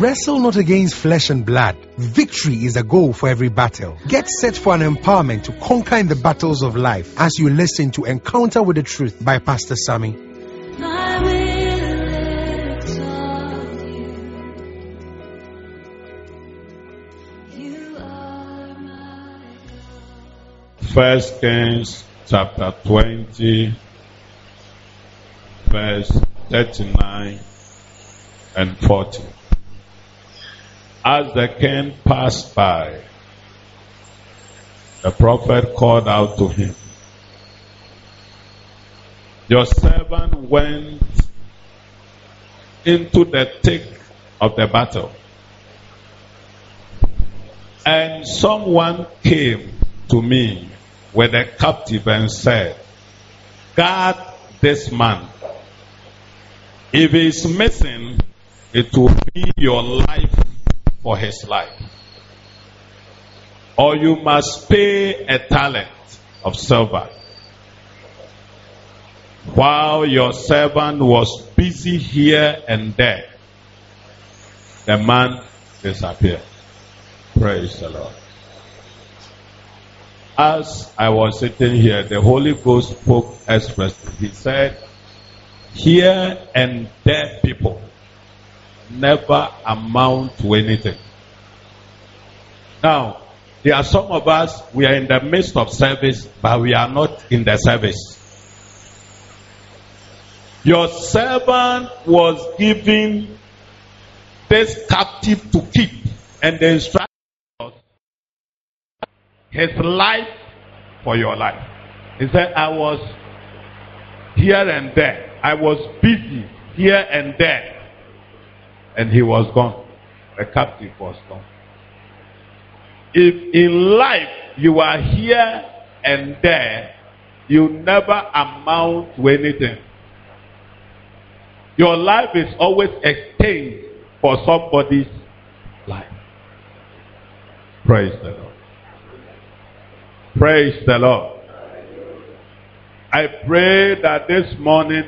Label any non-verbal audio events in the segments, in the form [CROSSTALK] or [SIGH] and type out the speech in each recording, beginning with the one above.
wrestle not against flesh and blood. Victory is a goal for every battle. Get set for an empowerment to conquer in the battles of life as you listen to Encounter with the Truth by Pastor Sammy. I will exalt you. You are my First Kings chapter 20, verse 39 and 40. As the king passed by, the prophet called out to him, Your servant went into the thick of the battle, and someone came to me with a captive and said, Guard this man. If he is missing, it will be your life for his life. Or you must pay a talent of silver. While your servant was busy here and there, the man disappeared. Praise the Lord. As I was sitting here, the Holy Ghost spoke expressly. He said, Here and there people never amount to anything. Now, there are some of us, we are in the midst of service, but we are not in the service. Your servant was given this captive to keep, and the instruction was his life for your life. He said, I was here and there. I was busy here and there. And he was gone. The captive was gone. If in life you are here and there, you never amount to anything. Your life is always exchanged for somebody's life. Praise the Lord. Praise the Lord. I pray that this morning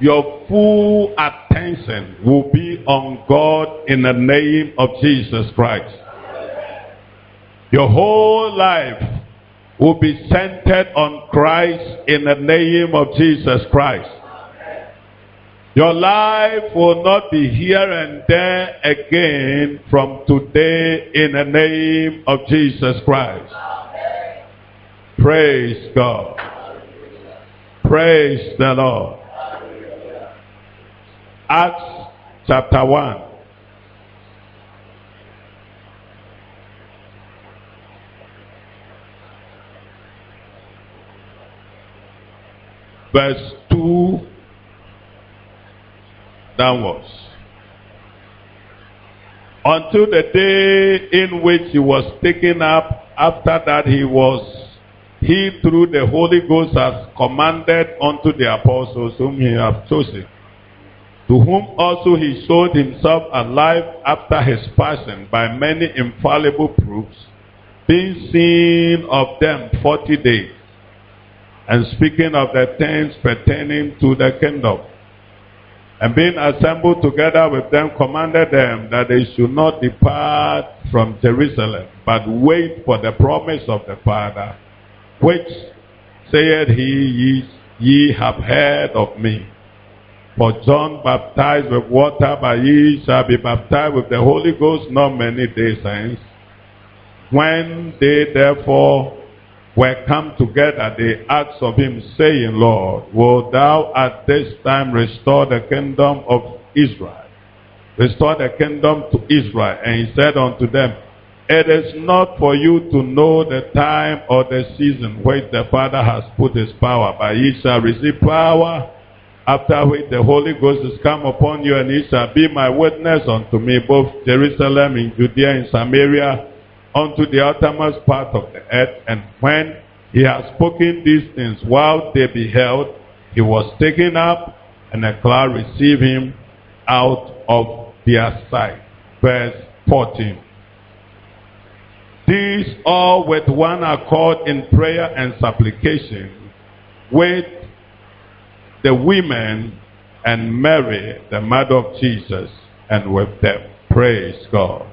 your full attention will be on God in the name of Jesus Christ. Your whole life will be centered on Christ in the name of Jesus Christ. Your life will not be here and there again from today in the name of Jesus Christ. Praise God. Praise the Lord. Acts chapter 1. Verse 2 downwards. Until the day in which he was taken up, after that he was he through the Holy Ghost has commanded unto the apostles whom he hath chosen, to whom also he showed himself alive after his passion by many infallible proofs, being seen of them forty days, and speaking of the things pertaining to the kingdom. And being assembled together with them, commanded them that they should not depart from Jerusalem, but wait for the promise of the Father, which saith he, ye, ye have heard of me. For John baptized with water, but ye shall be baptized with the Holy Ghost not many days hence. When they therefore were come together, they asked of him, saying, Lord, wilt thou at this time restore the kingdom of Israel? Restore the kingdom to Israel. And he said unto them, It is not for you to know the time or the season which the Father has put his power, but ye shall receive power after which the Holy Ghost is come upon you, and ye shall be my witness unto me, both Jerusalem, in Judea, in Samaria, unto the uttermost part of the earth. And when he had spoken these things, while they beheld, he was taken up, and a cloud received him out of their sight. Verse 14. These all with one accord in prayer and supplication, with the women and Mary, the mother of Jesus, and with them Praise God.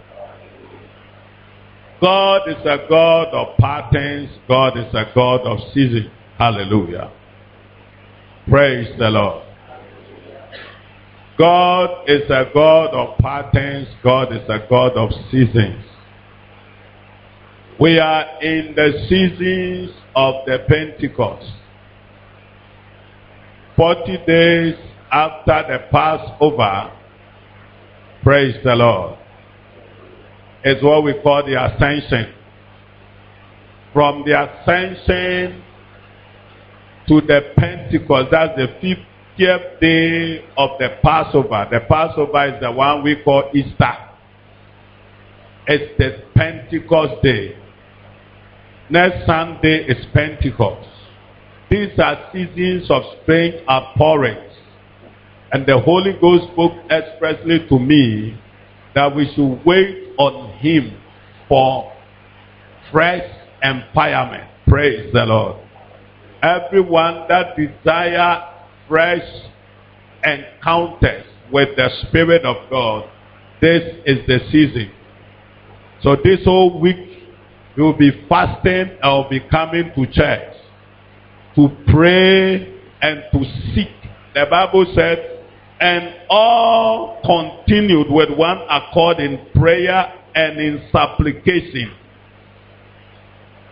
God is a God of patterns. God is a God of seasons. Hallelujah. Praise the Lord. God is a God of patterns. God is a God of seasons. We are in the seasons of the Pentecost. 40 days after the Passover, praise the Lord, is what we call the ascension. From the ascension to the Pentecost, that's the 50th day of the Passover. The Passover is the one we call Easter. It's the Pentecost day. Next Sunday is Pentecost. These are seasons of strange outpourings. And the Holy Ghost spoke expressly to me that we should wait on Him for fresh empowerment. Praise the Lord. Everyone that desire fresh encounters with the Spirit of God, this is the season. So this whole week, you will be fasting and will be coming to church to pray and to seek. The Bible said, and all continued with one accord in prayer and in supplication.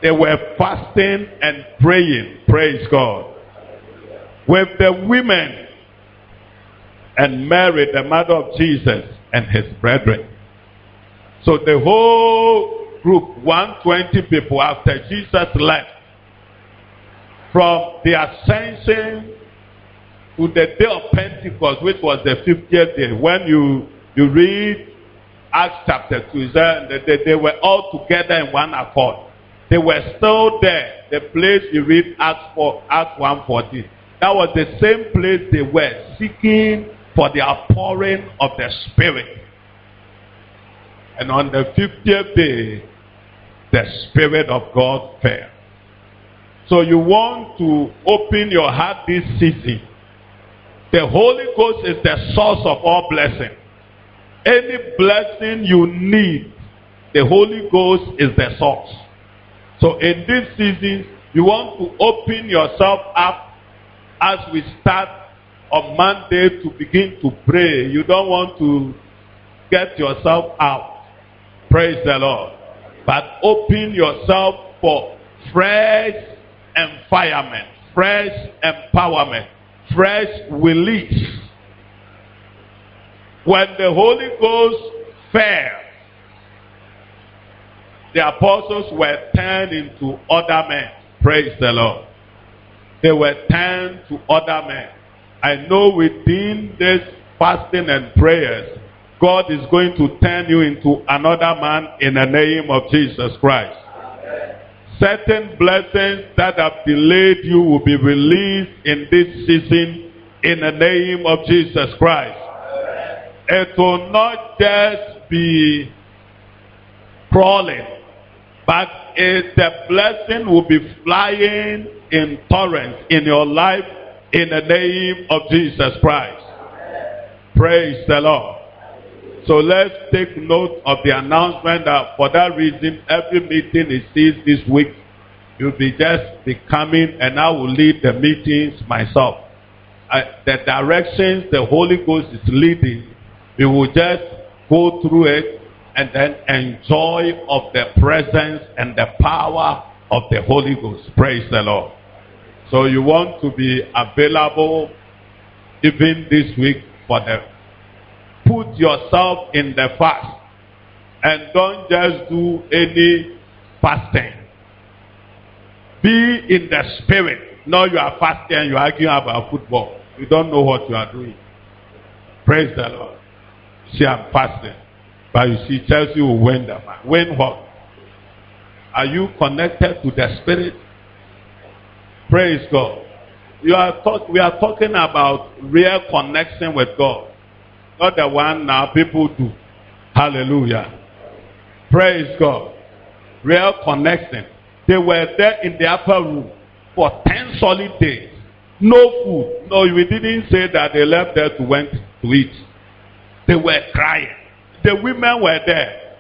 They were fasting and praying. Praise God. With the women and Mary, the mother of Jesus, and his brethren. So the whole group, 120 people, after Jesus left, from the ascension to the day of Pentecost, which was the 50th day, when you, you read Acts chapter 2, they, they, they were all together in one accord. They were still there. The place you read Acts 4, Acts 1:14. That was the same place they were seeking for the outpouring of the Spirit. And on the 50th day, the Spirit of God fell. So you want to open your heart this season. The Holy Ghost is the source of all blessing. Any blessing you need, the Holy Ghost is the source. So in this season, you want to open yourself up as we start on Monday to begin to pray. You don't want to get yourself out. Praise the Lord. But open yourself for fresh environment, fresh empowerment, fresh release. When the Holy Ghost fell, the apostles were turned into other men. Praise the Lord. They were turned to other men. I know within this fasting and prayers, God is going to turn you into another man in the name of Jesus Christ. Certain blessings that have delayed you will be released in this season in the name of Jesus Christ. It will not just be crawling, but it, the blessing will be flying in torrents in your life in the name of Jesus Christ. Praise the Lord. So let's take note of the announcement that for that reason, every meeting is sees this week, you'll be just be coming and I will lead the meetings myself. I, the directions the Holy Ghost is leading, we will just go through it and then enjoy of the presence and the power of the Holy Ghost. Praise the Lord. So you want to be available even this week for the put yourself in the fast and don't just do any fasting. Be in the spirit. Now you are fasting and you are arguing about football. You don't know what you are doing. Praise the Lord. See, I'm fasting. But you see, Chelsea will win the match. Win what? Are you connected to the spirit? Praise God. You are talk, we are talking about real connection with God. Not the one now people do. Hallelujah. Praise God. Real connection. They were there in the upper room for 10 solid days. No food. No, we didn't say that they left there to went to eat. They were crying. The women were there.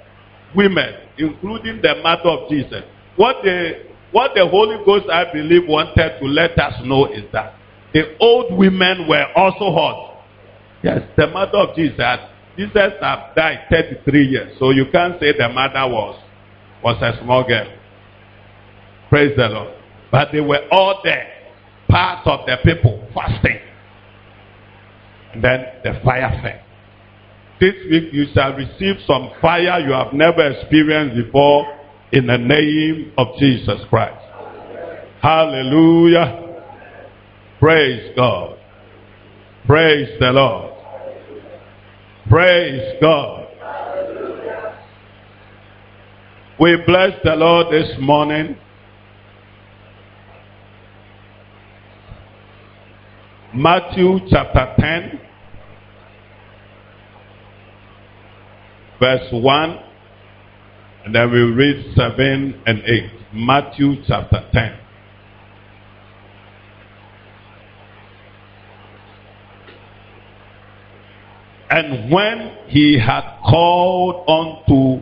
Women, including the mother of Jesus. What the, what the Holy Ghost, I believe, wanted to let us know is that the old women were also hot. Yes, the mother of Jesus. Jesus had died 33 years. So you can't say the mother was, was a small girl. Praise the Lord. But they were all there. Part of the people fasting. And then the fire fell. This week you shall receive some fire you have never experienced before in the name of Jesus Christ. Hallelujah. Praise God. Praise the Lord. Praise God. We bless the Lord this morning. Matthew chapter 10, verse 1, and then we'll read 7 and 8. Matthew chapter 10. And when he had called unto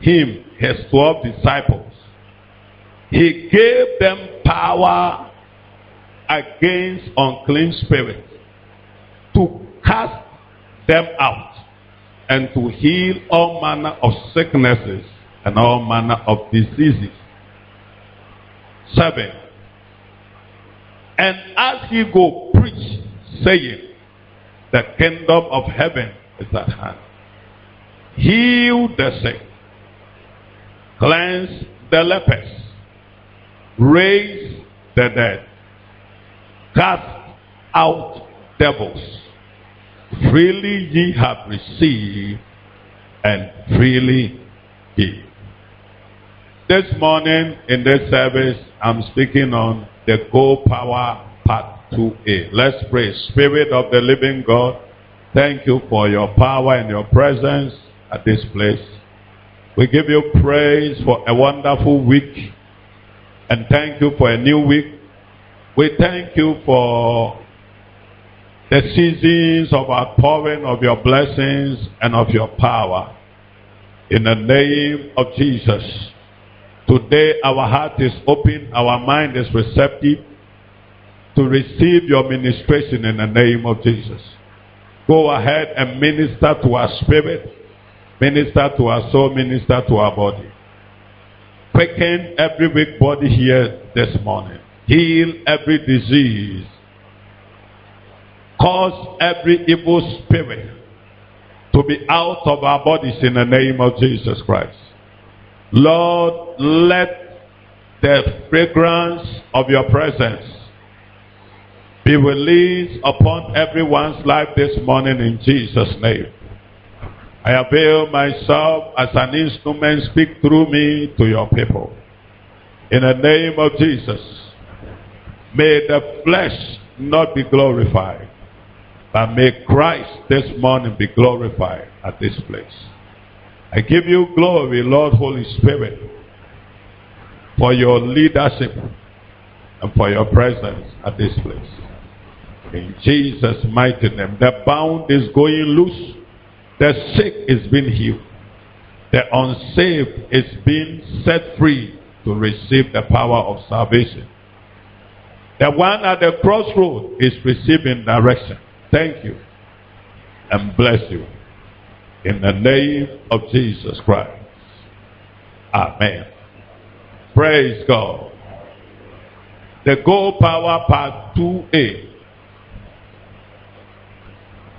him his twelve disciples, he gave them power against unclean spirits to cast them out and to heal all manner of sicknesses and all manner of diseases. Seven. And as he go preach, saying, the kingdom of heaven is at hand. Heal the sick, cleanse the lepers, raise the dead, cast out devils. Freely ye have received, and freely give. This morning in this service, I'm speaking on the Go Power Part 2A. Let's pray. Spirit of the living God, thank you for your power and your presence at this place. We give you praise for a wonderful week, and thank you for a new week. We thank you for the seasons of outpouring of your blessings and of your power. In the name of Jesus. Today our heart is open, our mind is receptive to receive your ministration in the name of Jesus. Go ahead and minister to our spirit, minister to our soul, minister to our body. Quicken every weak body here this morning. Heal every disease. Cause every evil spirit to be out of our bodies in the name of Jesus Christ. Lord, let the fragrance of your presence be released upon everyone's life this morning in Jesus' name. I avail myself as an instrument, speak through me to your people. In the name of Jesus, may the flesh not be glorified, but may Christ this morning be glorified at this place. I give you glory, Lord Holy Spirit, for your leadership and for your presence at this place. In Jesus' mighty name. The bound is going loose. The sick is being healed. The unsaved is being set free to receive the power of salvation. The one at the crossroad is receiving direction. Thank you. And bless you. In the name of Jesus Christ. Amen. Praise God. The Go Power Part 2A.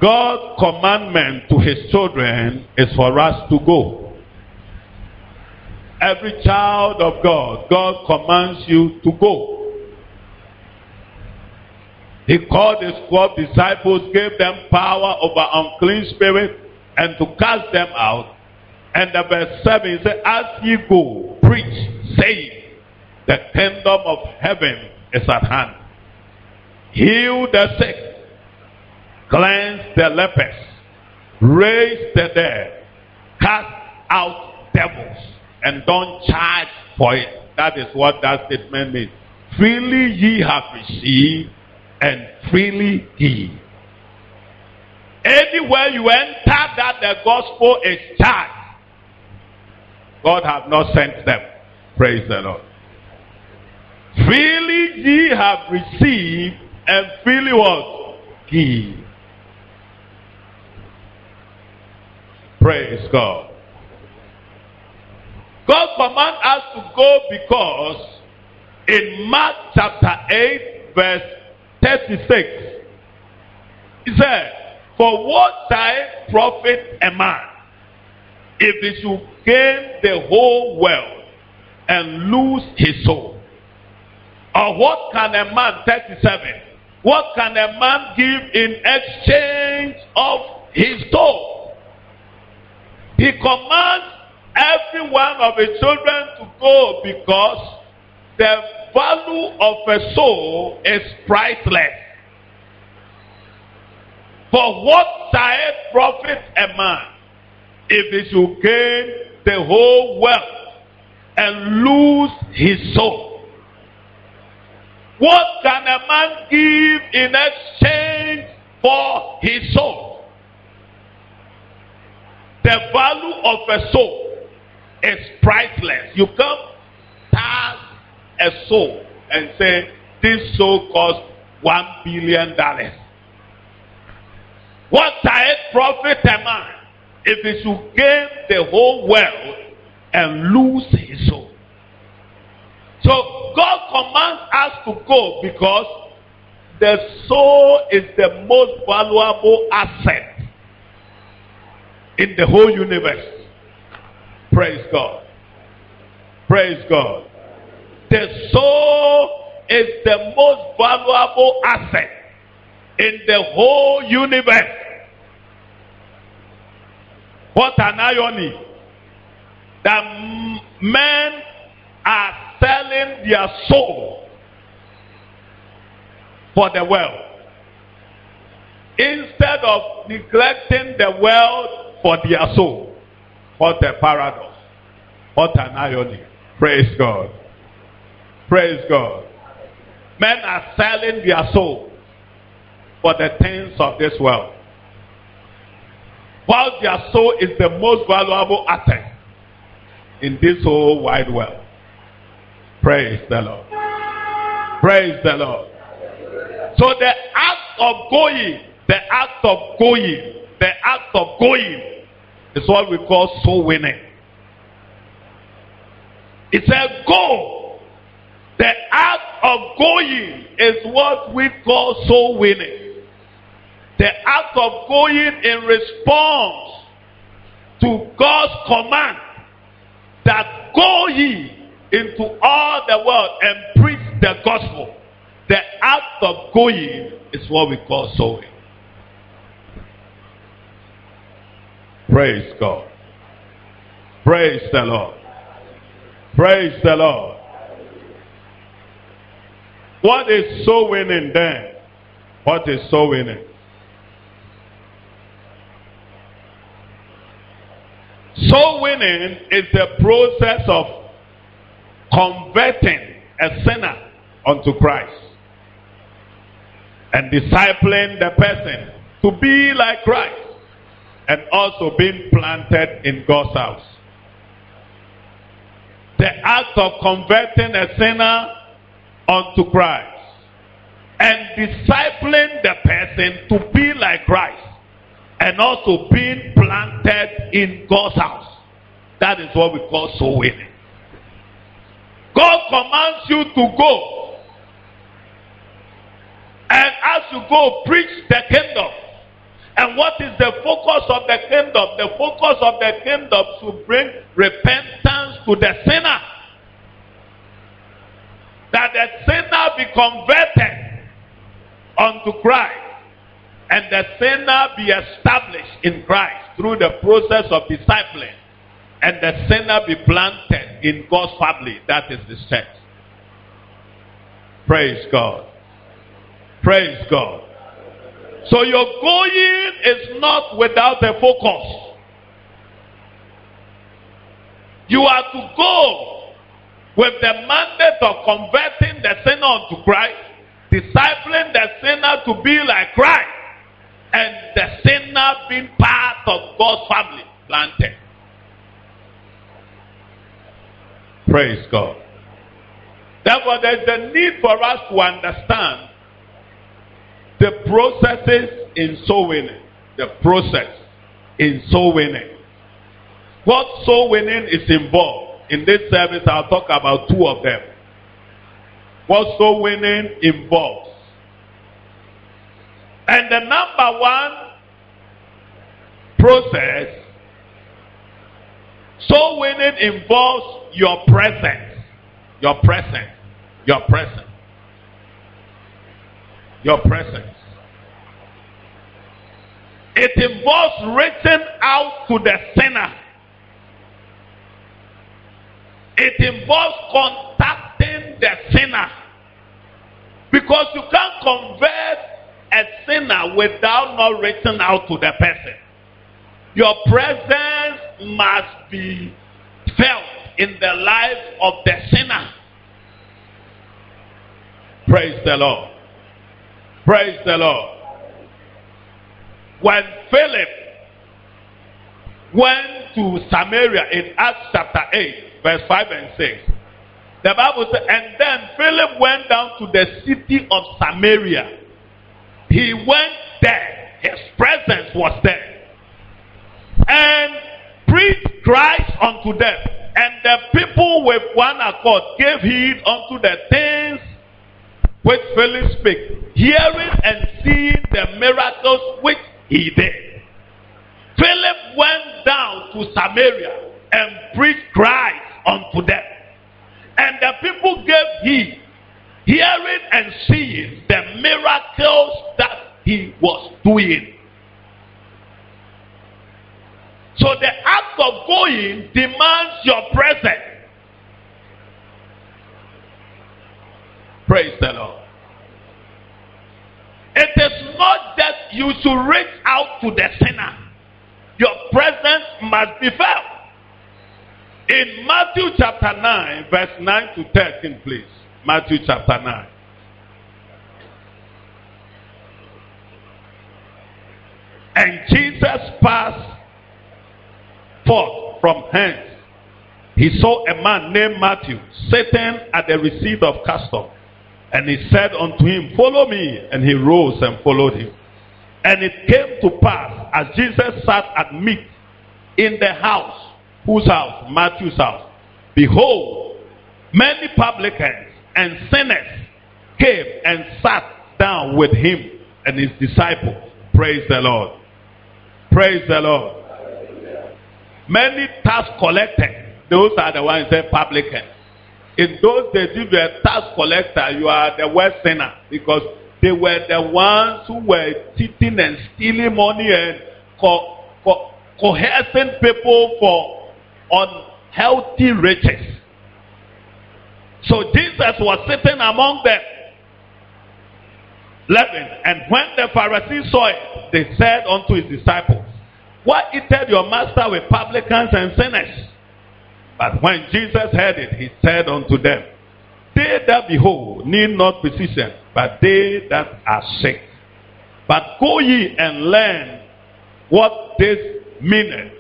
God's commandment to his children is for us to go. Every child of God, God commands you to go. He called his twelve disciples, gave them power over unclean spirit, and to cast them out. And the verse 7 says, As ye go, preach, saying, the kingdom of heaven is at hand. Heal the sick, cleanse the lepers, raise the dead, cast out devils, and don't charge for it. That is what that statement means. Freely ye have received, and freely give. Anywhere you enter that the gospel is charged, God have not sent them. Praise the Lord. Freely ye have received, and freely what? Give. Praise God. God commands us to go because in Mark chapter 8, verse 36, he said, For what it profit a man if he should gain the whole world and lose his soul? Or what can a man, 37, what can a man give in exchange of his soul? He commands every one of his children to go because the value of a soul is priceless. For what shall it profit a man if he should gain the whole wealth and lose his soul? What can a man give in exchange for his soul? The value of a soul is priceless. You can't tax a soul and say, this soul cost one billion dollars. What it profit a man if he should gain the whole world and lose his soul? So God commands us to go because the soul is the most valuable asset in the whole universe. Praise God. Praise God. The soul is the most valuable asset in the whole universe. What an irony that men are selling their soul for the world instead of neglecting the world for their soul. What a paradox. What an irony. Praise God. Praise God. Men are selling their soul for the things of this world. While their soul is the most valuable asset in this whole wide world. Praise the Lord. Praise the Lord. So the act of going, the act of going, the act of going is what we call soul winning. It's a go. The act of going is what we call soul winning. The act of going in response to God's command that go ye into all the world and preach the gospel. The act of going is what we call sowing. Praise God. Praise the Lord. Praise the Lord. What is soul winning then? What is soul winning? Soul winning is the process of converting a sinner unto Christ and discipling the person to be like Christ and also being planted in God's house. The act of converting a sinner unto Christ and discipling the person to be like Christ and also being planted in God's house. That is what we call soul winning. God commands you to go. And as you go, preach the kingdom. And what is the focus of the kingdom? The focus of the kingdom to bring repentance to the sinner. That the sinner be converted unto Christ. And the sinner be established in Christ through the process of discipling. And the sinner be planted in God's family. That is the church. Praise God. Praise God. So your going is not without a focus. You are to go with the mandate of converting the sinner unto Christ, discipling the sinner to be like Christ, and the sinner being part of God's family planted. Praise God. Therefore, there's the need for us to understand the processes in soul winning. The process in soul winning. What soul winning is involved. In this service, I'll talk about two of them. What soul winning involves. And the number one process, soul winning involves your presence. Your presence. Your presence. Your presence. It involves reaching out to the sinner. It involves contacting the sinner. Because you can't convert a sinner without not reaching out to the person. Your presence must be felt in the life of the sinner. Praise the Lord. Praise the Lord. When Philip went to Samaria in Acts chapter 8, verse 5 and 6, the Bible says, and then Philip went down to the city of Samaria. He went there, his presence was there, and preached Christ unto them. And the people with one accord gave heed unto the things which Philip spake, hearing and seeing the miracles which he did. Philip went down to Samaria and preached Christ unto them. And the people gave heed, hearing and seeing the miracles that he was doing. So the act of going demands your presence. Praise the Lord. It is not that you should reach out to the sinner. Your presence must be felt. In Matthew chapter 9, verse 9 to 13, please. Matthew chapter 9. And Jesus passed forth from hence. He saw a man named Matthew sitting at the receipt of custom. And he said unto him, Follow me. And he rose and followed him. And it came to pass, as Jesus sat at meat in the house, whose house? Matthew's house. Behold, many publicans and sinners came and sat down with him and his disciples. Praise the Lord. Praise the Lord. Many tax collectors, those are the ones that publicans. In those days, if you're a tax collector, you are the worst sinner because they were the ones who were cheating and stealing money and co- co- coercing people for unhealthy riches. So Jesus was sitting among them. 11. And when the Pharisees saw it, they said unto his disciples, Why eateth your master with publicans and sinners? But when Jesus heard it, he said unto them, They that be whole need not physician, but they that are sick. But go ye and learn what this meaneth.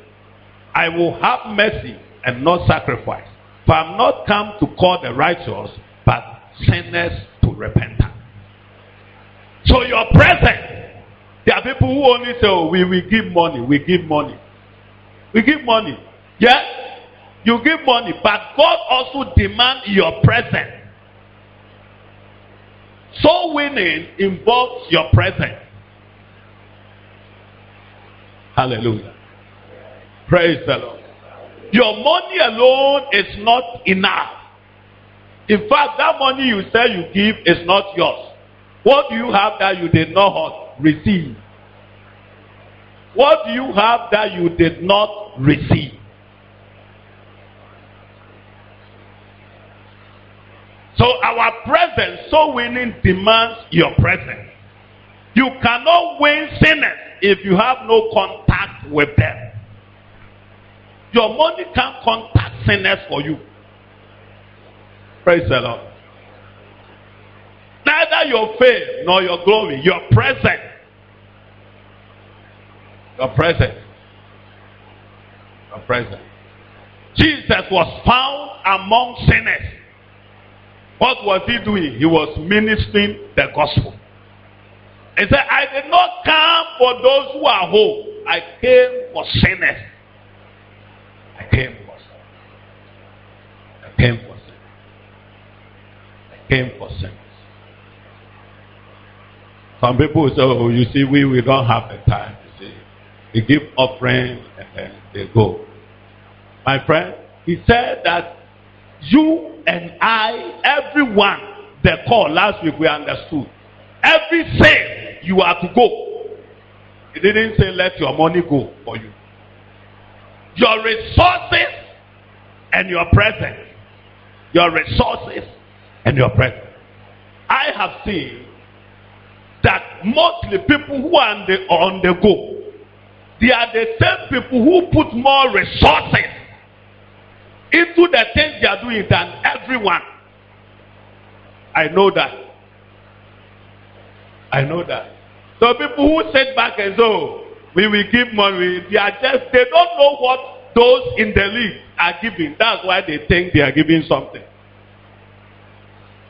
I will have mercy and not sacrifice. For I am not come to call the righteous, but sinners to repentance. So your presence, there are people who only say, oh, we, we give money, we give money. We give money. Yeah? You give money, but God also demands your presence. Soul winning involves your presence. Hallelujah. Praise the Lord. Your money alone is not enough. In fact, that money you say you give is not yours. What do you have that you did not receive? What do you have that you did not receive? So our presence, soul winning demands your presence. You cannot win sinners if you have no contact with them. Your money can't contact sinners for you. Praise the Lord. Neither your fame nor your glory, your presence. Your presence. Your presence. Jesus was found among sinners. What was he doing? He was ministering the gospel. He said, I did not come for those who are whole. I came for sinners. I came for sinners. I came for sinners. I came for sinners. Some people say, oh, you see, we, we don't have the time. You see, they give offering and then they go. My friend, he said that you and I, everyone, the call last week we understood. Every sale, you are to go. He didn't say let your money go for you. Your resources and your presence. Your resources and your presence. I have seen that mostly people who are on the, on the go, they are the same people who put more resources into the things they are doing than everyone. I know that. I know that. So people who sit back and say, oh, we will give money, they are just, they don't know what those in the league are giving. That's why they think they are giving something.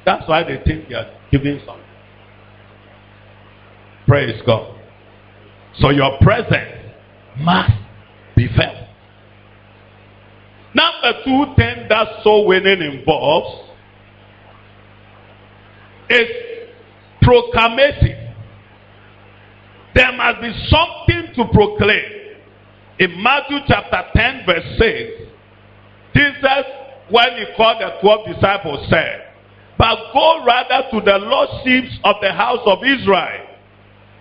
That's why they think they are giving something. Praise God. So your presence must be felt. Number two thing that soul winning involves is proclamation. There must be something to proclaim. In Matthew chapter 10, verse 6, Jesus, when he called the 12 disciples, said, But go rather to the lost sheep of the house of Israel,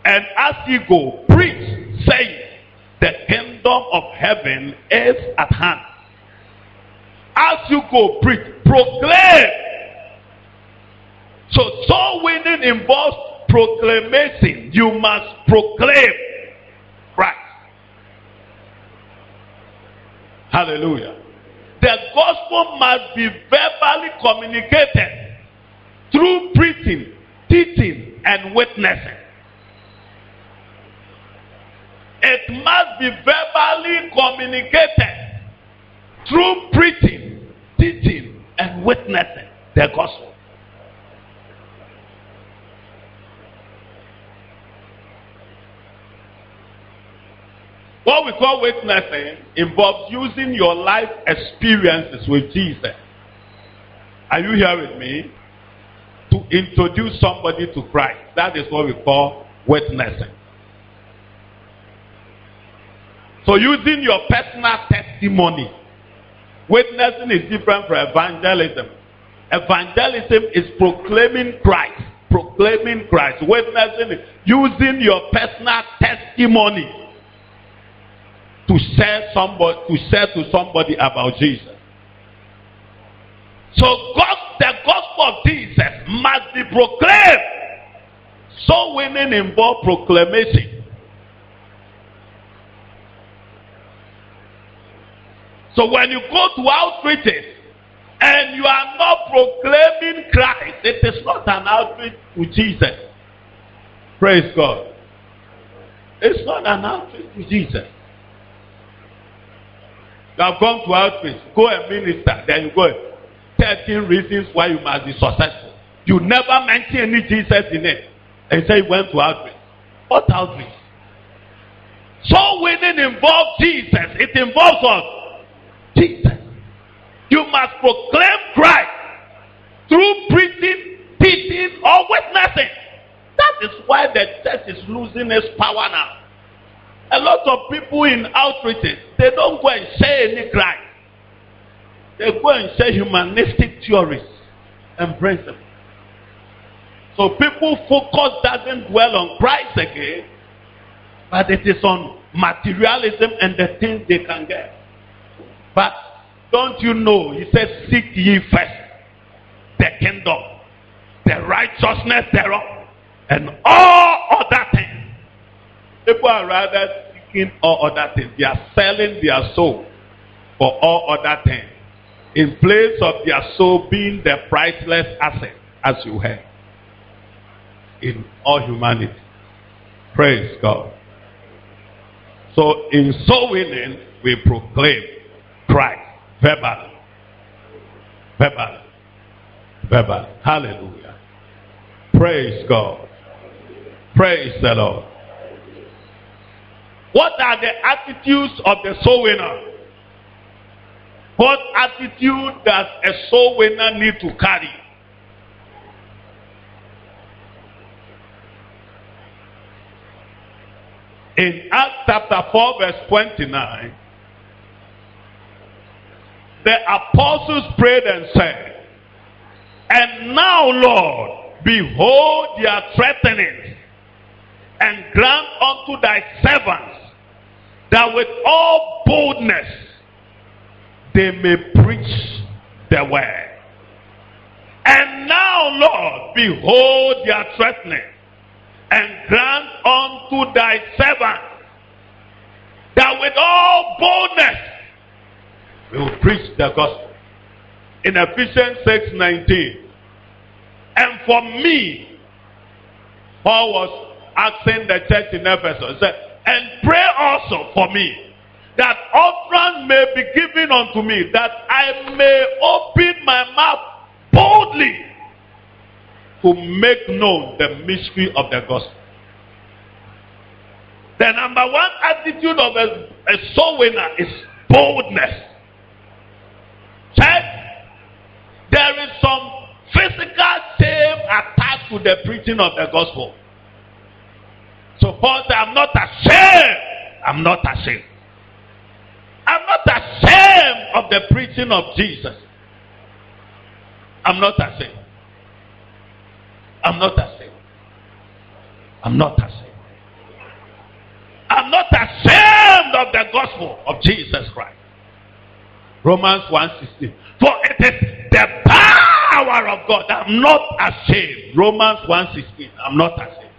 and as ye go, preach, saying, The kingdom of heaven is at hand. As you go, preach, proclaim. So soul winning involves proclamation. You must proclaim Christ. Hallelujah. The gospel must be verbally communicated through preaching, teaching, and witnessing. It must be verbally communicated through preaching, witnessing the gospel. What we call witnessing involves using your life experiences with Jesus. Are you here with me? To introduce somebody to Christ. That is what we call witnessing. So using your personal testimony. Witnessing is different from evangelism. Evangelism is proclaiming Christ. Proclaiming Christ. Witnessing using your personal testimony to say somebody to say to somebody about Jesus. So God, the gospel of Jesus must be proclaimed. Soul winning involve proclamation. So when you go to outreaches and you are not proclaiming Christ, it is not an outreach to Jesus. Praise God. It's not an outreach to Jesus. You have gone to outreach, go and minister, then you go. 13 reasons why you must be successful. You never mention any Jesus in it. And say you went to outreach. What outreach? So winning involves Jesus. It involves us. Jesus. You must proclaim Christ through preaching, teaching, or witnessing. That is why the church is losing its power now. A lot of people in outreaches, they don't go and share any Christ. They go and share humanistic theories and principles. So people focus doesn't dwell on Christ again, but it is on materialism and the things they can get. But don't you know, he says, seek ye first the kingdom, the righteousness thereof, and all other things. People are rather seeking all other things. They are selling their soul for all other things. In place of their soul being the priceless asset, as you heard, in all humanity. Praise God. So in soul winning, we proclaim Christ verbal. Verbal. Verbal. Hallelujah. Praise God. Praise the Lord. What are the attitudes of the soul winner? What attitude does a soul winner need to carry? In Acts chapter 4, verse 29, the apostles prayed and said, And now, Lord, behold their threatenings, and grant unto thy servants that with all boldness they may preach the word. And now, Lord, behold their threatening, and grant unto thy servants that with all boldness we will preach the gospel. In Ephesians 6 19. And for me, Paul was asking the church in Ephesus, said, and pray also for me that utterance may be given unto me, that I may open my mouth boldly to make known the mystery of the gospel. The number one attitude of a, a soul winner is boldness. Church, there is some physical shame attached to the preaching of the gospel. So Paul said, I'm not ashamed. I'm not ashamed. I'm not ashamed of the preaching of Jesus. I'm not ashamed. I'm not ashamed. I'm not ashamed. I'm not ashamed of the gospel of Jesus Christ. Romans 1:16. For it is the power of God. I'm not ashamed. Romans 1:16. I'm not ashamed.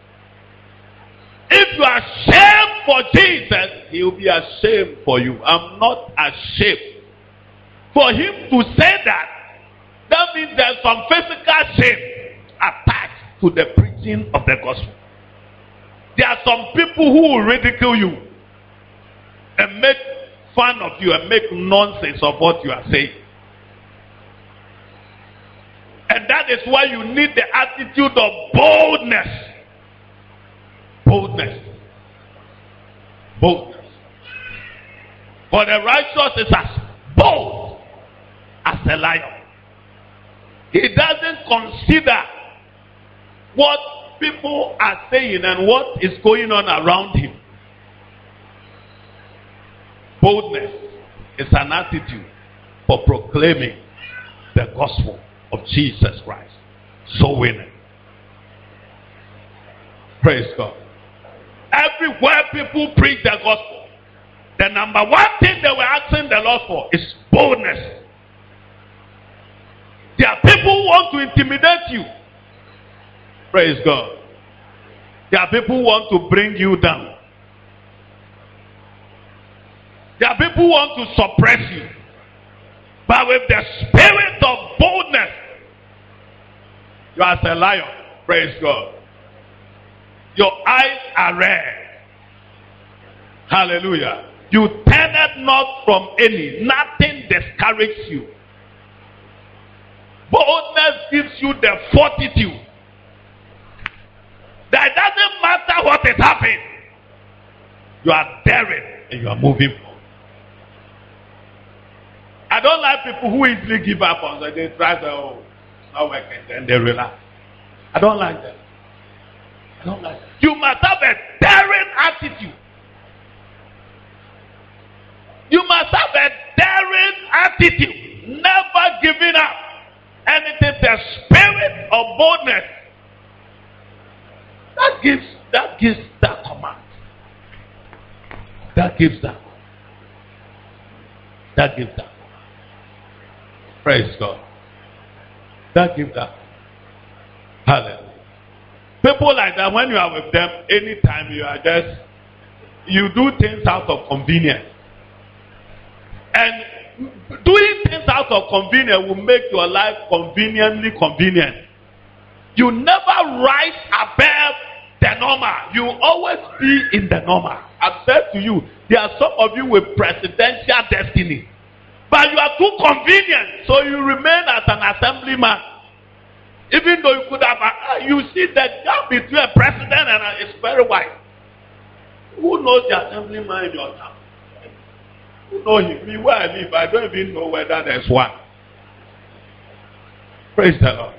If you are ashamed for Jesus, he will be ashamed for you. I'm not ashamed. For him to say that, that means there's some physical shame attached to the preaching of the gospel. There are some people who will ridicule you and make fun of you and make nonsense of what you are saying. And that is why you need the attitude of boldness. Boldness. Boldness. For the righteous is as bold as a lion. He doesn't consider what people are saying and what is going on around him. Boldness is an attitude for proclaiming the gospel of Jesus Christ. Soul winning. Praise God. Everywhere people preach the gospel, the number one thing they were asking the Lord for is boldness. There are people who want to intimidate you. Praise God. There are people who want to bring you down. There are people who want to suppress you. But with the spirit of boldness, you are a lion. Praise God. Your eyes are red. Hallelujah. You turn it not from any. Nothing discourages you. Boldness gives you the fortitude. That doesn't matter what is happening. You are daring and you are moving. I don't like people who easily give up on so they try to oh, not working, then they relax. I don't like them. I don't like that. You must have a daring attitude. You must have a daring attitude, never giving up. And it is the spirit of boldness that gives that gives that command. That gives that. That gives that. Praise God. That gives that. Hallelujah. People like that, when you are with them, anytime you are just, you do things out of convenience. And doing things out of convenience will make your life conveniently convenient. You never rise above the normal. You always be in the normal. I've said to you, there are some of you with presidential destiny. But you are too convenient, so you remain as an assemblyman. Even though you could have, uh, you see the gap between a president and a, it's very wide. Who knows the assemblyman in your town? Who knows him? Me, where I live, I don't even know whether there's one. Praise the Lord.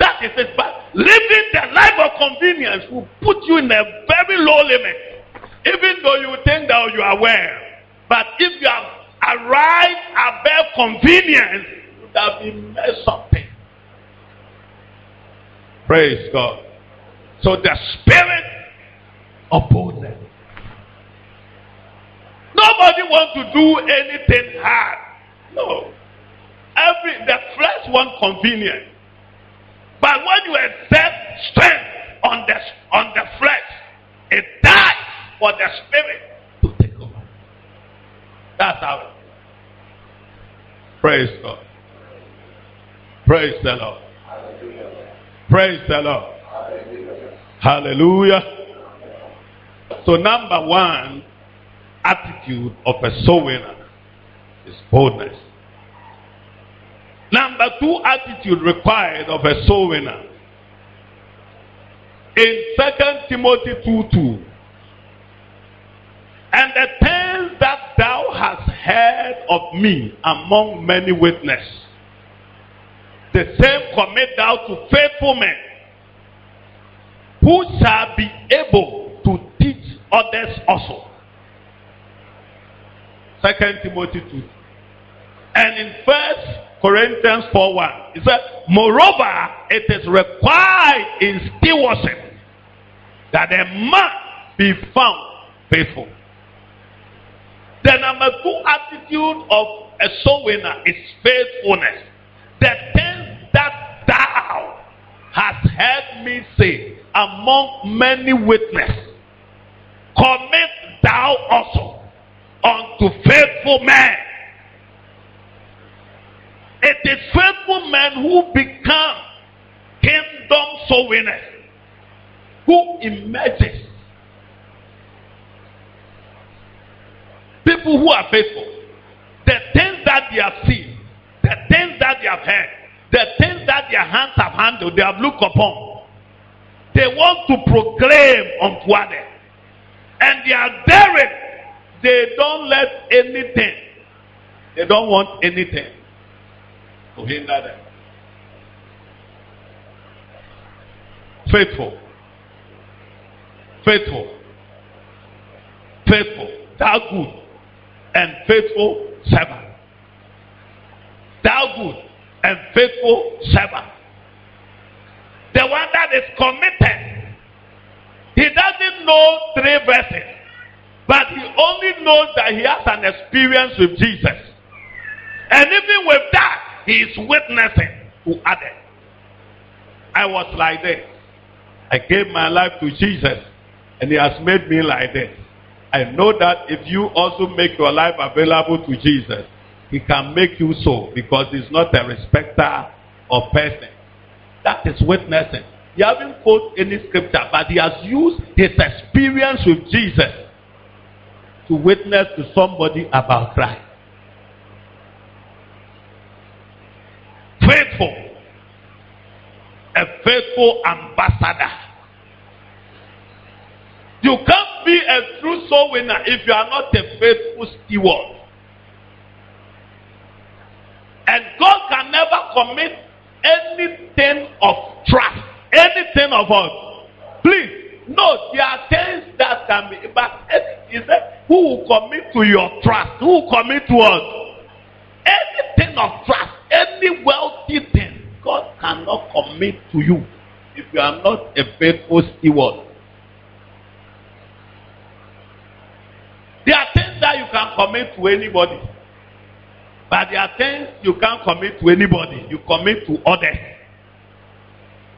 That is it. But living the life of convenience will put you in a very low limit. Even though you think that you are well. But if you have arrived above convenience, you would have been messed up. Praise God. So the spirit of boldness. Nobody wants to do anything hard. No. Every the flesh wants convenience. But when you accept strength on the on the flesh, it dies for the spirit. Is. Praise God. Praise the Lord. Praise the Lord. Hallelujah. So, number one attitude of a soul winner is boldness. Number two attitude required of a soul winner. In 2 Timothy 2 2. And the hast heard of me among many witnesses, the same commit thou to faithful men, who shall be able to teach others also. Second Timothy 2. And in First Corinthians 4 1, it said, Moreover, it is required in stewardship that a man be found faithful. The number two attitude of a soul winner is faithfulness. The things that thou hast heard me say among many witnesses, commit thou also unto faithful men. It is faithful men who become kingdom soul winners, who emerges. People who are faithful, the things that they have seen, the things that they have heard, the things that their hands have handled, they have looked upon, they want to proclaim unto others. And they are daring. They don't let anything, they don't want anything to hinder them. Faithful. Faithful. Faithful. Thou good and faithful servant. Thou good and faithful servant. The one that is committed. He doesn't know three verses, but he only knows that he has an experience with Jesus. And even with that, he is witnessing to others. I was like this. I gave my life to Jesus, and he has made me like this. I know that if you also make your life available to Jesus, he can make you so because he's not a respecter of person. That is witnessing. He hasn't quoted any scripture, but he has used his experience with Jesus to witness to somebody about Christ. Faithful. A faithful ambassador. You can't be a true soul winner if you are not a faithful steward. And God can never commit anything of trust, anything of us. Please, no, there are things that can be, but he said, who will commit to your trust? Who will commit to us? Anything of trust, any wealthy thing, God cannot commit to you if you are not a faithful steward. There are things that you can commit to anybody. But there are things you can't commit to anybody. You commit to others.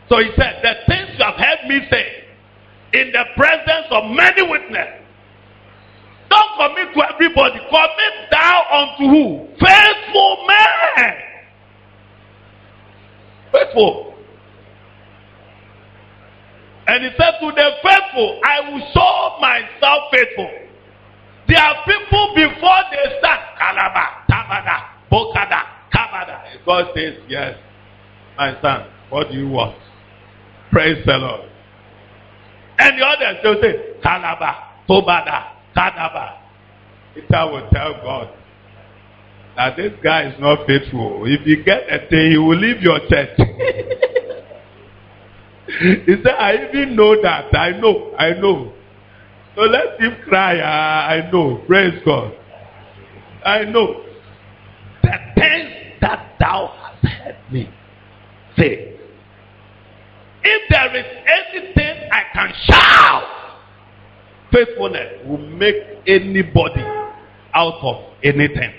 So he said, the things you have heard me say in the presence of many witnesses. Don't commit to everybody. Commit thou unto who? Faithful men. Faithful. And he said, To the faithful, I will show myself faithful. There are people before they start. Kalaba, Tabada, Bokada, Kabada. God says, Yes, my son, what do you want? Praise the Lord. And the others will say, Kalaba, Tobada, Kadaba. Peter will tell God that this guy is not faithful. If you get a thing, he will leave your church. [LAUGHS] he said, I even know that. I know. I know. So let him cry. Ah, I know. Praise God. I know. The things that thou hast heard me say. If there is anything I can shout, faithfulness will make anybody out of anything.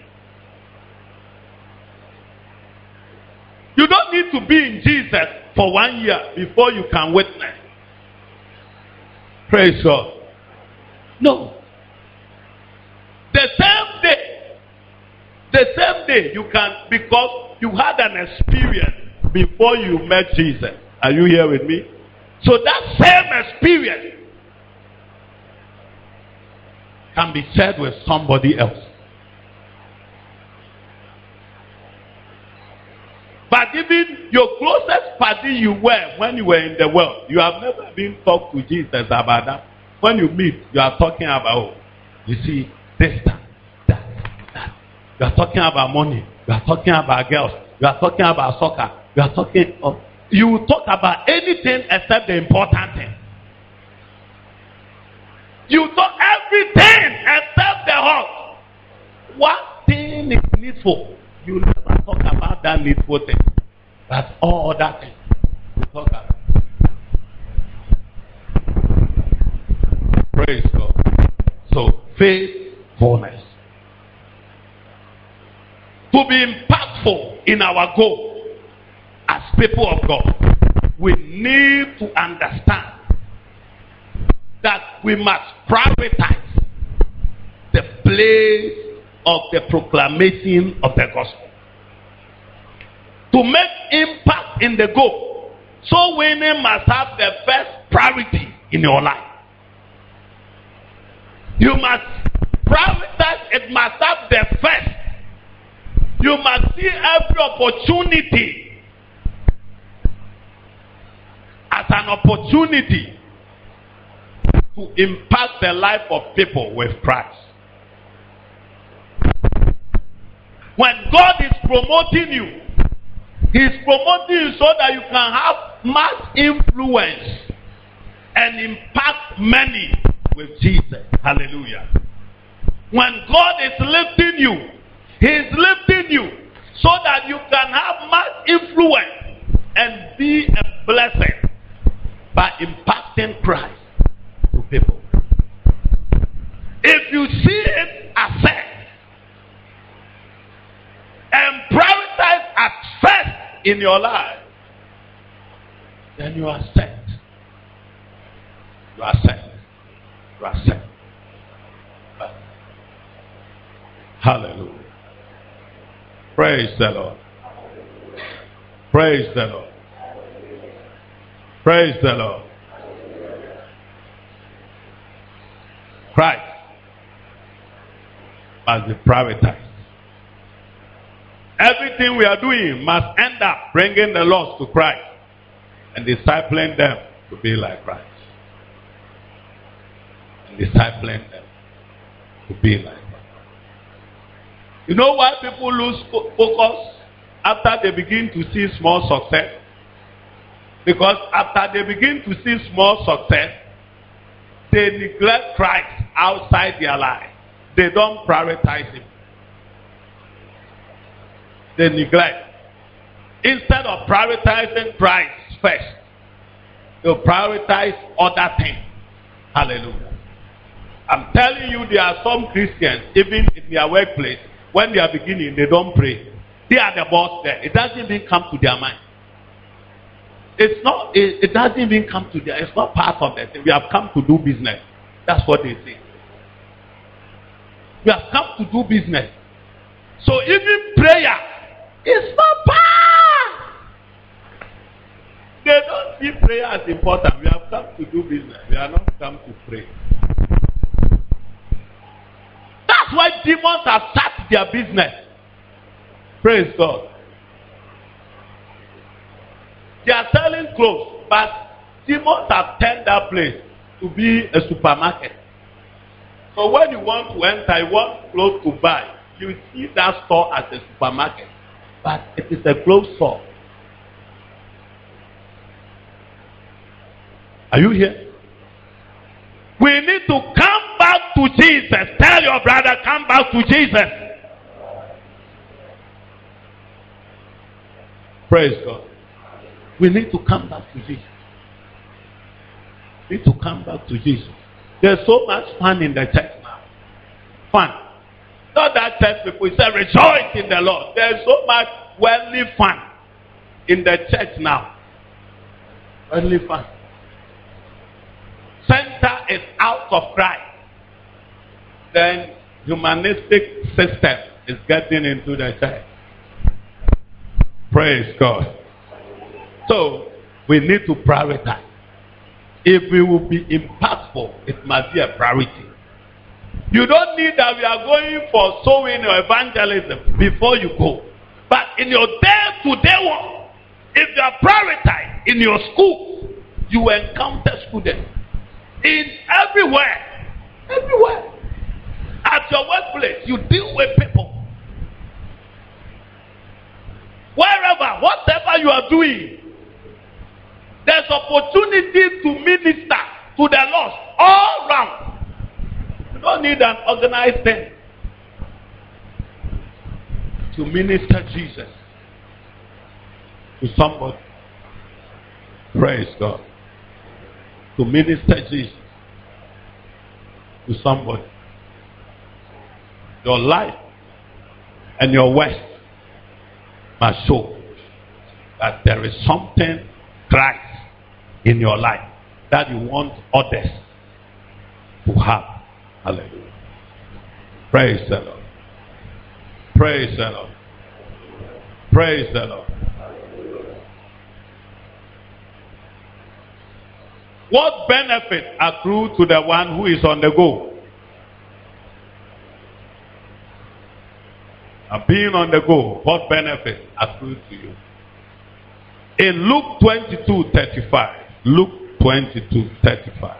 You don't need to be in Jesus for one year before you can witness. Praise God. No. The same day, the same day you can, because you had an experience before you met Jesus. Are you here with me? So that same experience can be shared with somebody else. But even your closest party you were when you were in the world, you have never been talked to Jesus about that. When you meet, you are talking about, you see, this, that, that, that. You are talking about money. You are talking about girls. You are talking about soccer. You are talking of, you talk about anything except the important thing. You talk everything except the heart. What thing is needful? You never talk about that needful thing. That's all other things you talk about. Praise God. So faithfulness. To be impactful in our goal as people of God, we need to understand that we must prioritize the place of the proclamation of the gospel. To make impact in the goal, soul winning must have the first priority in your life. You must prioritize, it must have the first. You must see every opportunity as an opportunity to impact the life of people with Christ. When God is promoting you, He is promoting you so that you can have mass influence and impact many with Jesus. Hallelujah. When God is lifting you, He is lifting you so that you can have much influence and be a blessing by impacting Christ to people. If you see it as set and prioritize first in your life, then you are set. You are Hallelujah. Praise the Lord. Praise the Lord. Praise the Lord. Christ must be privatized. Everything we are doing must end up bringing the lost to Christ and discipling them to be like Christ. Discipling them to be like Christ. You know why people lose focus after they begin to see small success? Because after they begin to see small success, they neglect Christ outside their life. They don't prioritize Him. They neglect. Instead of prioritizing Christ first, they prioritize other things. Hallelujah. I'm telling you, there are some Christians, even in their workplace, when they are beginning, they don't pray. They are the boss there. It doesn't even come to their mind. It's not, it, it doesn't even come to their, it's not part of it. We have come to do business. That's what they say. We have come to do business. So even prayer is not part. They don't see prayer as important. We have come to do business. We are not come to pray. That's why demons started their business. Praise God. They are selling clothes, but demons have turned that place to be a supermarket. So when you want to enter, you want clothes to buy, you see that store as a supermarket, but it is a clothes store. Are you here? We need to come back to Jesus. Tell your brother, come back to Jesus. Praise God. We need to come back to Jesus. We need to come back to Jesus. There's so much fun in the church now. Fun. Not that church people say rejoice in the Lord. There's so much worldly fun in the church now. Worldly fun. Center is out of Christ. Then humanistic system is getting into the church. Praise God. So we need to prioritize. If we will be impactful, it must be a priority. You don't need that we are going for sowing or evangelism before you go. But in your day-to-day work, if you are prioritized in your school, you encounter students in everywhere, everywhere. At your workplace, you deal with people. Wherever, whatever you are doing, there's opportunity to minister to the lost all round. You don't need an organized thing to minister Jesus to somebody. Praise God. To minister Jesus to somebody. Your life and your work must show that there is something Christ in your life that you want others to have. Hallelujah. Praise the Lord. Praise the Lord. Praise the Lord. What benefit accrue to the one who is on the go? And being on the go, what benefits accrue to you? In Luke 22 35. Luke 22 35.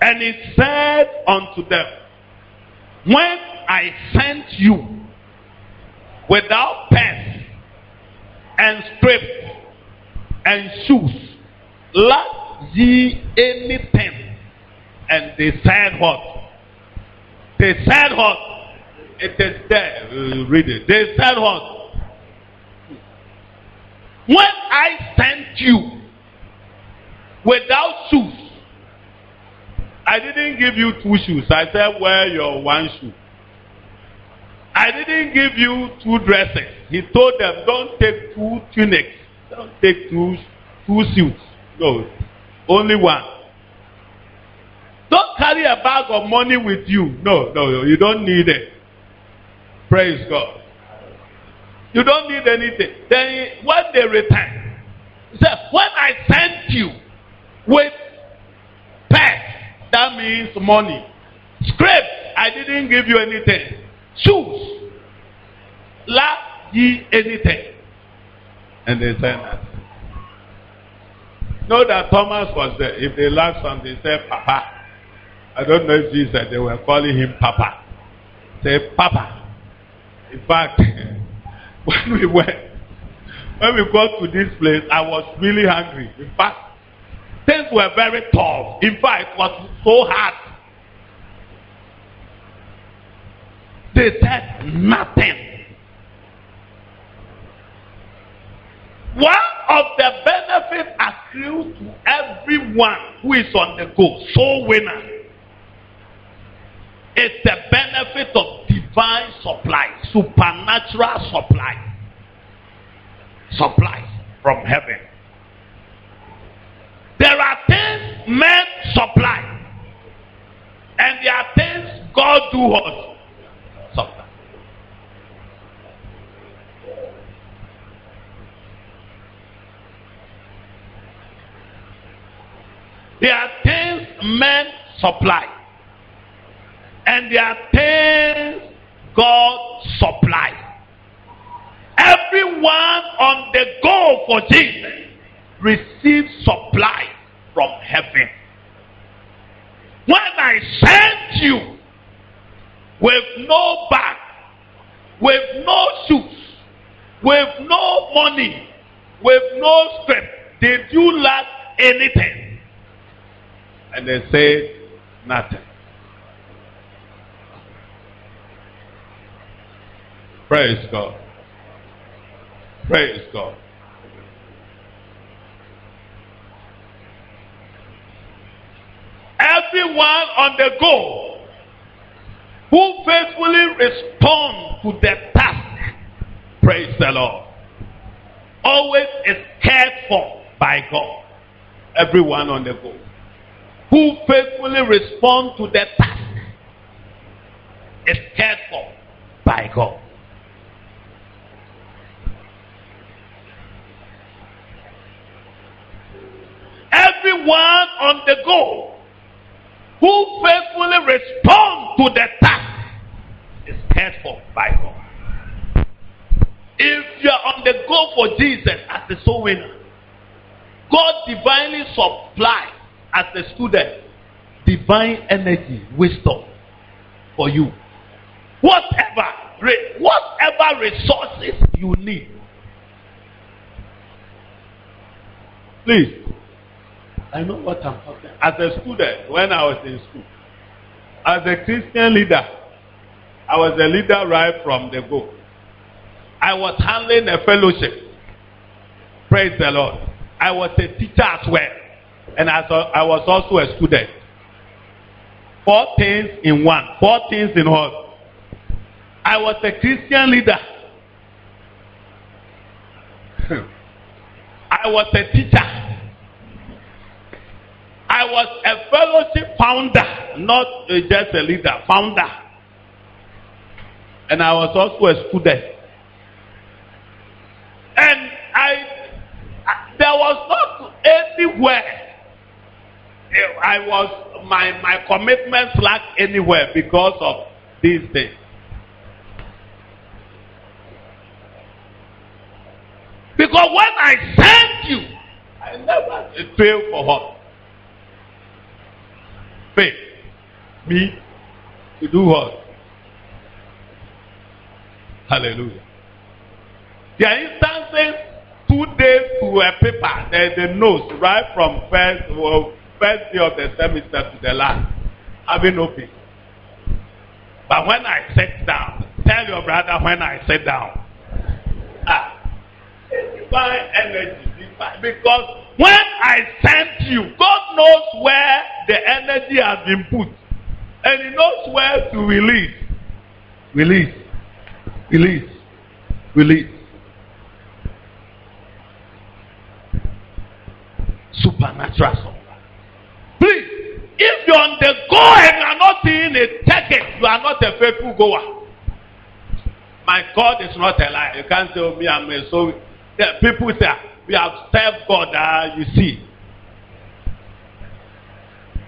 And he said unto them, When I sent you without pants and script and shoes, lack ye anything? And they said what? They said what? It is there. Read it. They said what? When I sent you without shoes, I didn't give you two shoes. I said wear your one shoe. I didn't give you two dresses. He told them don't take two tunics. Don't take two two suits. No, only one. Carry a bag of money with you. No, no, you don't need it. Praise God. You don't need anything. Then when they return, he said, when I sent you with pets, that means money. Scrape, I didn't give you anything. Shoes, lack ye anything. And they said that. Know that Thomas was there. If they lack something, they Papa. I don't know if Jesus, they were calling him Papa. Say, Papa. In fact, [LAUGHS] when we went, when we got to this place, I was really hungry. In fact, things were very tough. In fact, it was so hard. They said nothing. One of the benefits accrue to everyone who is on the go, soul winner. It's the benefit of divine supply, supernatural supply. supply from heaven. There are things men supply. And there are things God do what? Supply. There are things men supply. And there are things God supplies. Everyone on the go for Jesus receives supply from heaven. When I sent you with no bag, with no shoes, with no money, with no strength, did you lack anything? And they said, nothing. Praise God. Praise God. Everyone on the go who faithfully respond to the task, praise the Lord, always is cared for by God. Everyone on the go who faithfully respond to the task is cared for by God. Everyone on the go who faithfully respond to the task is cared for by God. If you are on the go for Jesus as a soul winner, God divinely supplies as a student divine energy, wisdom for you. Whatever, whatever resources you need. Please, I know what I'm talking. As a student, when I was in school, as a Christian leader, I was a leader right from the go. I was handling a fellowship. Praise the Lord. I was a teacher as well, and as a, I was also a student. Four things in one. Four things in all. I was a Christian leader. [LAUGHS] I was a teacher. I was a fellowship founder, not just a leader, founder. And I was also a student. And I, I there was not anywhere I was my my commitments lack anywhere because of these things. Because when I sent you, I never failed for what? Faith. Me to do what? Hallelujah. There are instances, two days to a paper, the, the notes, right from first, well, first day of the semester to the last, having open. But when I sit down, tell your brother when I sit down. Ah, divine energy, because when I sent you, God knows where the energy has been put, and He knows where to release, release, release, release. Supernatural supply. Please, if you're on the go and you are not seeing it, take it. You are not a faithful goer. My God is not a lie. You can't tell me I'm a so. Yeah, people say we have served God. Uh, you see,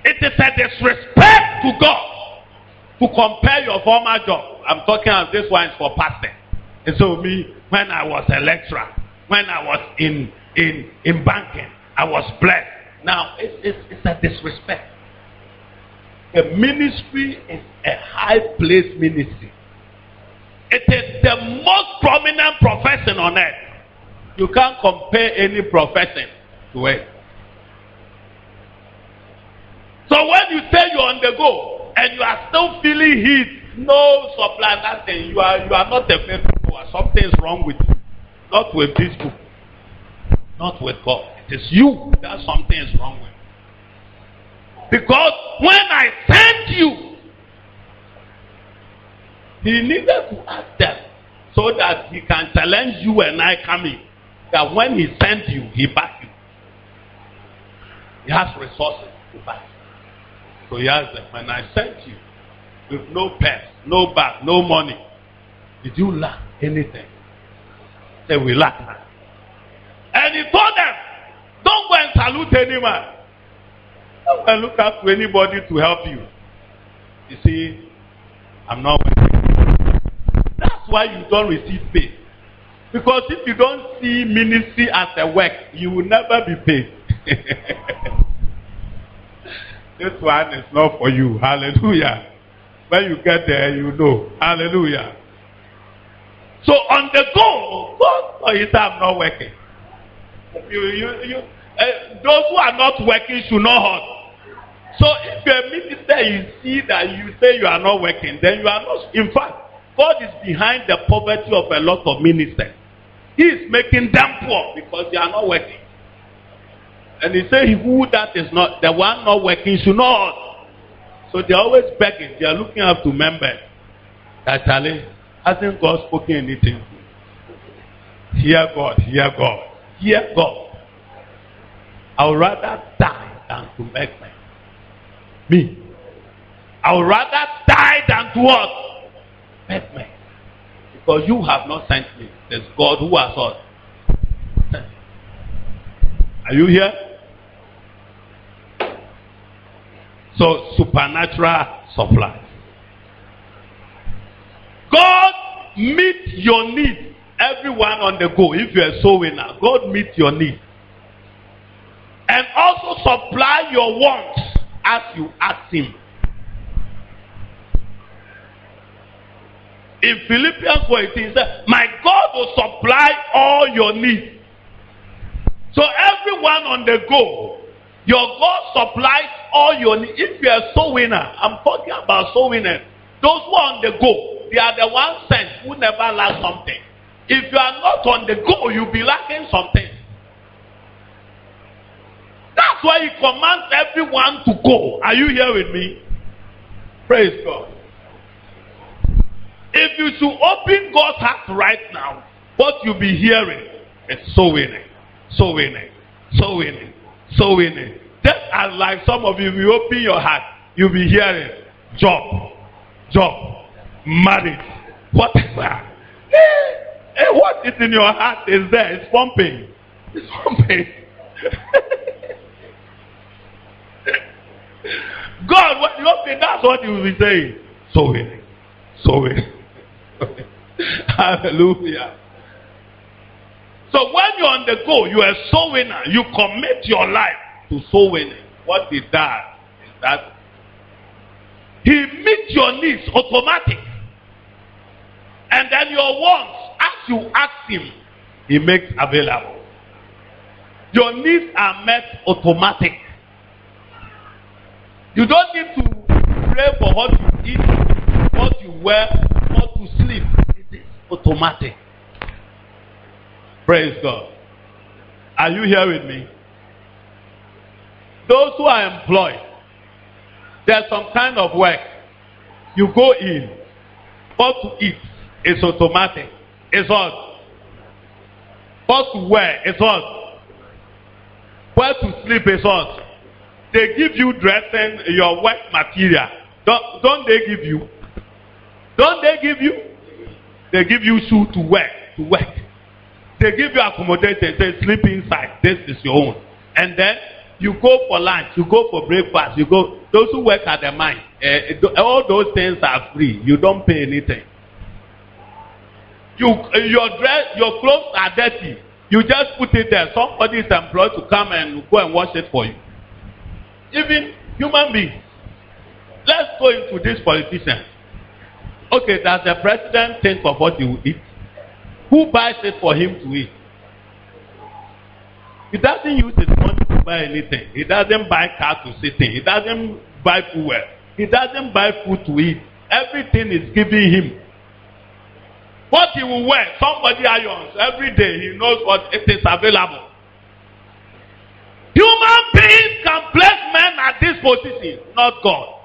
it is a disrespect to God to compare your former job. I'm talking of this one is for pastor. And so me, when I was a lecturer, when I was in in in banking, I was blessed. Now it's, it's a disrespect. The ministry is a high place ministry. It is the most prominent profession on earth. You can't compare any profession to it. So when you say you're on the go and you are still feeling heat, no supply, nothing, you are you are not a faithful goer. Something's wrong with you. Not with this book. Not with God. It is you that something is wrong with. Because when I sent you, he needed to ask them so that he can challenge you and I coming. That when he sent you, he back you. He has resources to back you. So he asked them, when I sent you with no purse, no bag, no money, did you lack anything? They we lack none. And he told them, don't go and salute anyone. Don't go and look out to anybody to help you. You see, I'm not. That's why you don't receive pay. Because if you don't see ministry as a work, you will never be paid. [LAUGHS] this one is not for you. Hallelujah. When you get there, you know. Hallelujah. So on the go, go for it. I'm not working. You, you, you, uh, those who are not working should not hurt. So if you're a minister, you see that you say you are not working, then you are not. In fact, God is behind the poverty of a lot of ministers. He is making them poor because they are not working. And he said, Who that is not, the one not working should not. So they are always begging. They are looking up to members. That Charlie, hasn't God spoken anything? Hear God, hear God, hear God. I would rather die than to beg men. Me. I would rather die than to what? Beg men. Because you have not sent me. There's God who has us. Are you here? So, supernatural supply. God meet your need. Everyone on the go. If you're a soul winner, God meet your need. And also supply your wants as you ask Him. In Philippians 4 it My God will supply all your needs. So everyone on the go, your God supplies all your needs. If you're a soul winner, I'm talking about soul winners. Those who are on the go, they are the ones sent who never lack something. If you are not on the go, you'll be lacking something. That's why he commands everyone to go. Are you here with me? Praise God. If you should open God's heart right now, what you'll be hearing is soul winning, soul winning, soul winning, soul winning. Just as like some of you, if you open your heart, you'll be hearing job, job, marriage, whatever. Hey, what is in your heart is there. It's pumping. It's pumping. [LAUGHS] God, what you open, that's what you will be saying. Soul winning, soul winning. [LAUGHS] Hallelujah. So when you're on the go, you are a soul winner. You commit your life to soul winning. What he does is that he meets your needs automatic. And then your wants, as you ask him, he makes available. Your needs are met automatic. You don't need to pray for what you eat, what you wear, what to sleep. It is automatic. Praise God. Are you here with me? Those who are employed, there's some kind of work. You go in, what to eat is automatic. It's what? What to wear is what? Where to sleep is what? They give you dressing, your work material. Don't, don't they give you? Don't they give you? They give you shoe to wear, to work. They give you accommodation, say sleep inside. This is your own. And then you go for lunch, you go for breakfast, you go. Those who work at the mine, uh, all those things are free. You don't pay anything. You, your dress, your clothes are dirty. You just put it there. Somebody is employed to come and go and wash it for you. Even human beings. Let's go into this politician. Okay, does the president think of what he will eat? Who buys it for him to eat? He doesn't use his money to buy anything. He doesn't buy car to sit in. He doesn't buy fuel. He doesn't buy food to eat. Everything is given him. What he will wear, somebody irons every day. He knows what it is available. Human beings can place men at this position, not God.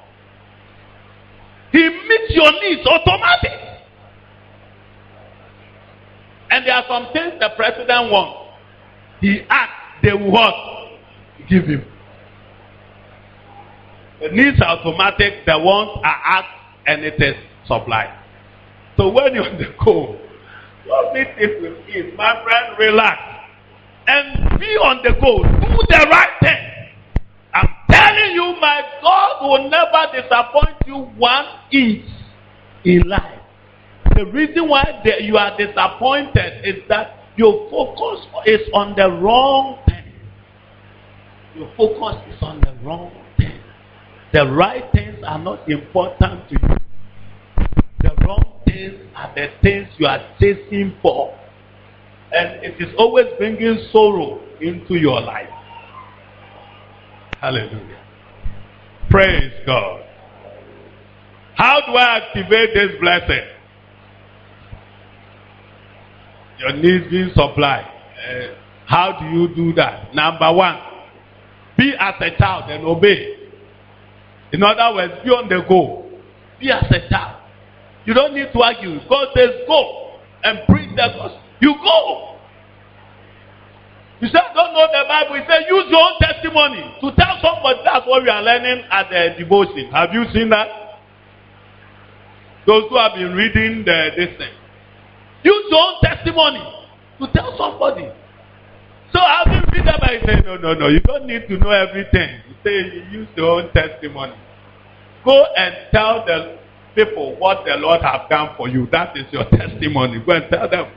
He meets your needs automatic. And there are some things the president wants. He asks, they will what? Give him. The needs are automatic, the wants are asked, and it is supplied. So when you're on the go, don't meet it with ease. My friend, relax. And be on the go. Do the right thing. I'm telling will never disappoint you one inch in life. The reason why you are disappointed is that your focus is on the wrong thing. Your focus is on the wrong thing. The right things are not important to you. The wrong things are the things you are chasing for. And it is always bringing sorrow into your life. Hallelujah. Praise God. How do I activate this blessing? Your needs being supplied. Uh, how do you do that? Number one, be as a child and obey. In other words, be on the go. Be as a child. You don't need to argue. God says go and preach the gospel. You go. You say, I don't know the Bible. He said, use your own testimony to tell somebody that's what we are learning at the devotion. Have you seen that? Those who have been reading the, this thing. Use your own testimony to tell somebody. So I've been reading that. He said, no, no, no. You don't need to know everything. He said, you use your own testimony. Go and tell the people what the Lord have done for you. That is your testimony. Go and tell them.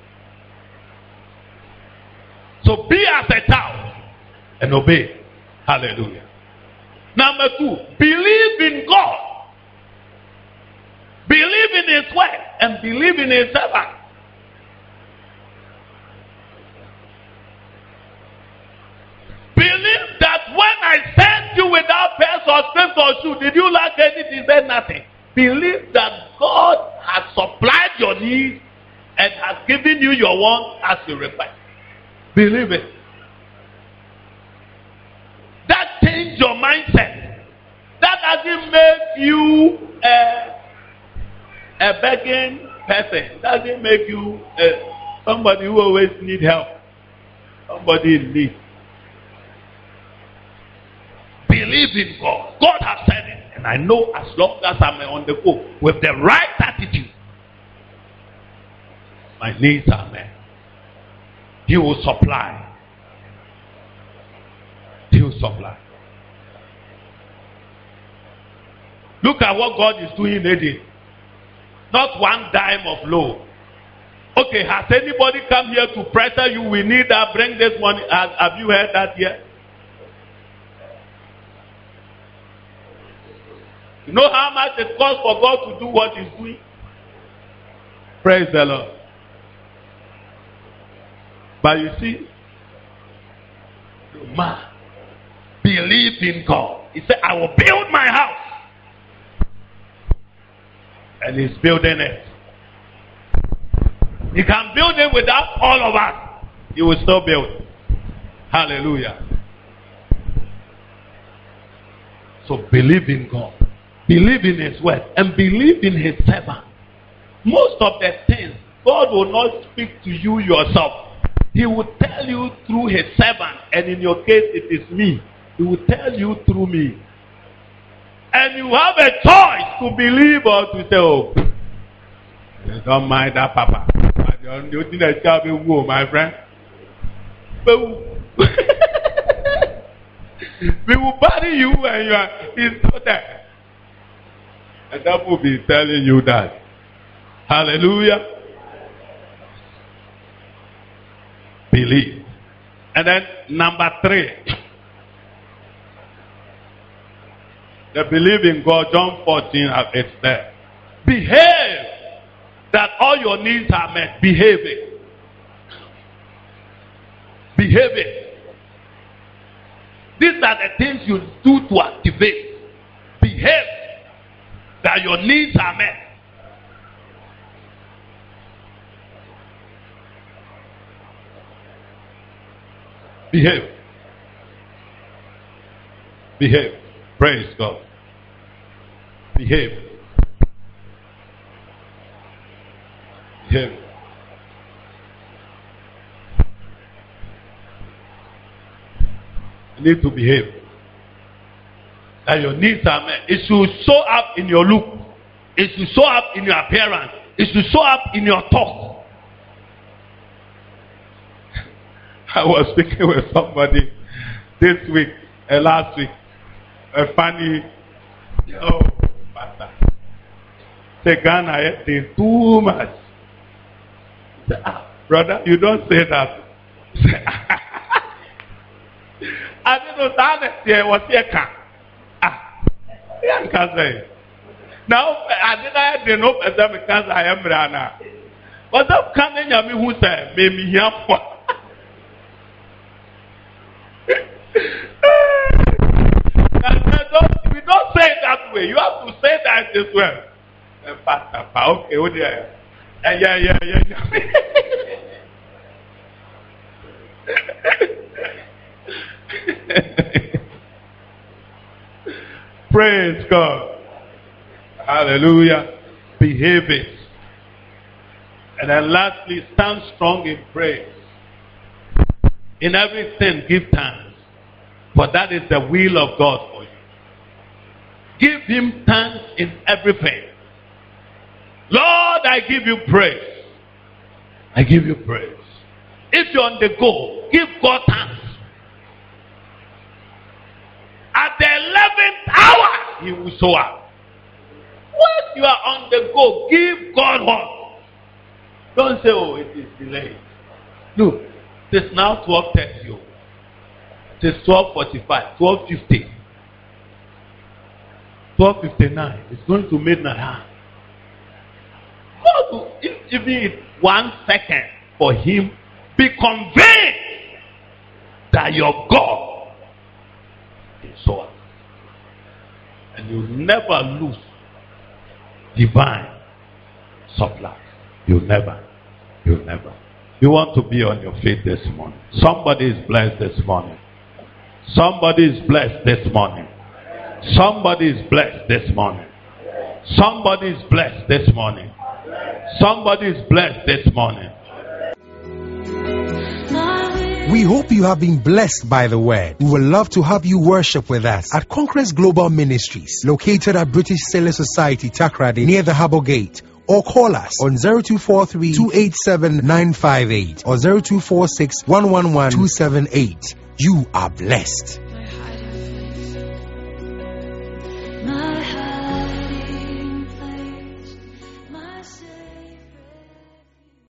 So be as a child and obey. Hallelujah. Number two, believe in God. Believe in His word and believe in His servant. Believe that when I sent you without pants or strips or shoe, did you lack anything? He said nothing. Believe that God has supplied your needs and has given you your want as you request. Believe it. That change your mindset. That doesn't make you a, a begging person. Doesn't make you a, somebody who always need help. Somebody in need. Believe in God. God has said it. And I know as long as I'm on the go with the right attitude, my needs are met. He will supply. He will supply. Look at what God is doing in Eden. Not one dime of loan. Okay, has anybody come here to pressure you? We need that. Bring this money. Have you heard that yet? You know how much it costs for God to do what He's doing? Praise the Lord. But you see, the man believed in God. He said, I will build my house. And he's building it. He can build it without all of us. He will still build. Hallelujah. So believe in God. Believe in His word. And believe in His servant. Most of the things, God will not speak to you yourself. He will tell you through His servant. And in your case, it is me. He will tell you through me. And you have a choice to believe or to say, oh, don't mind that, Papa. The only thing that shall be woe, my friend. [LAUGHS] We will bury you and you are he's not. And that will be telling you that. Hallelujah. Believe. And then number three. The believe in God, John 14, uh, it's there. Behave that all your needs are met. Behave it. Behave it. These are the things you do to activate. Behave that your needs are met. Behave. Behave. Praise God. Behave. Behave. You need to behave. That your needs are met. It should show up in your look. It should show up in your appearance. It should show up in your talk. [LAUGHS] I was speaking with somebody this week, uh, last week, a funny Oh, pastor. Say Ghana, they too much. Say, ah, brother, you don't say that. Say, [LAUGHS] I didn't know that there was here can. Ah, yeah, can say. Now, I didn't they know better because I am Rana. But that can you me who say, maybe here for. And then don't, we don't say it that way. You have to say that this way. Eh, okay, oh dear. Eh, Yeah, yeah, yeah, yeah. [LAUGHS] Praise God. Hallelujah. Behave it. And then lastly, stand strong in praise. In everything, give thanks. For that is the will of God for you. Give him thanks in everything. Lord, I give you praise. I give you praise. If you're on the go, give God thanks. At the 11th hour, he will show up. When you are on the go, give God what? Don't say, oh, it is delayed. Look, it is now 12.30. It is 12.45, 12.50. 12.59. It's going to midnight. Ah. God will, even if one second for him, be convinced that your God is. And you never lose divine supply. You never. You never. You want to be on your feet this morning. Somebody is blessed this morning. Somebody is blessed this morning. Somebody is blessed this morning. Somebody is blessed this morning. Somebody is blessed this morning. We hope you have been blessed by the word. We would love to have you worship with us at Conquest Global Ministries, located at British Sailor Society, Takoradi, near the Harbour Gate. Or call us on 0243 287 958 or 0246 111 278. You are blessed.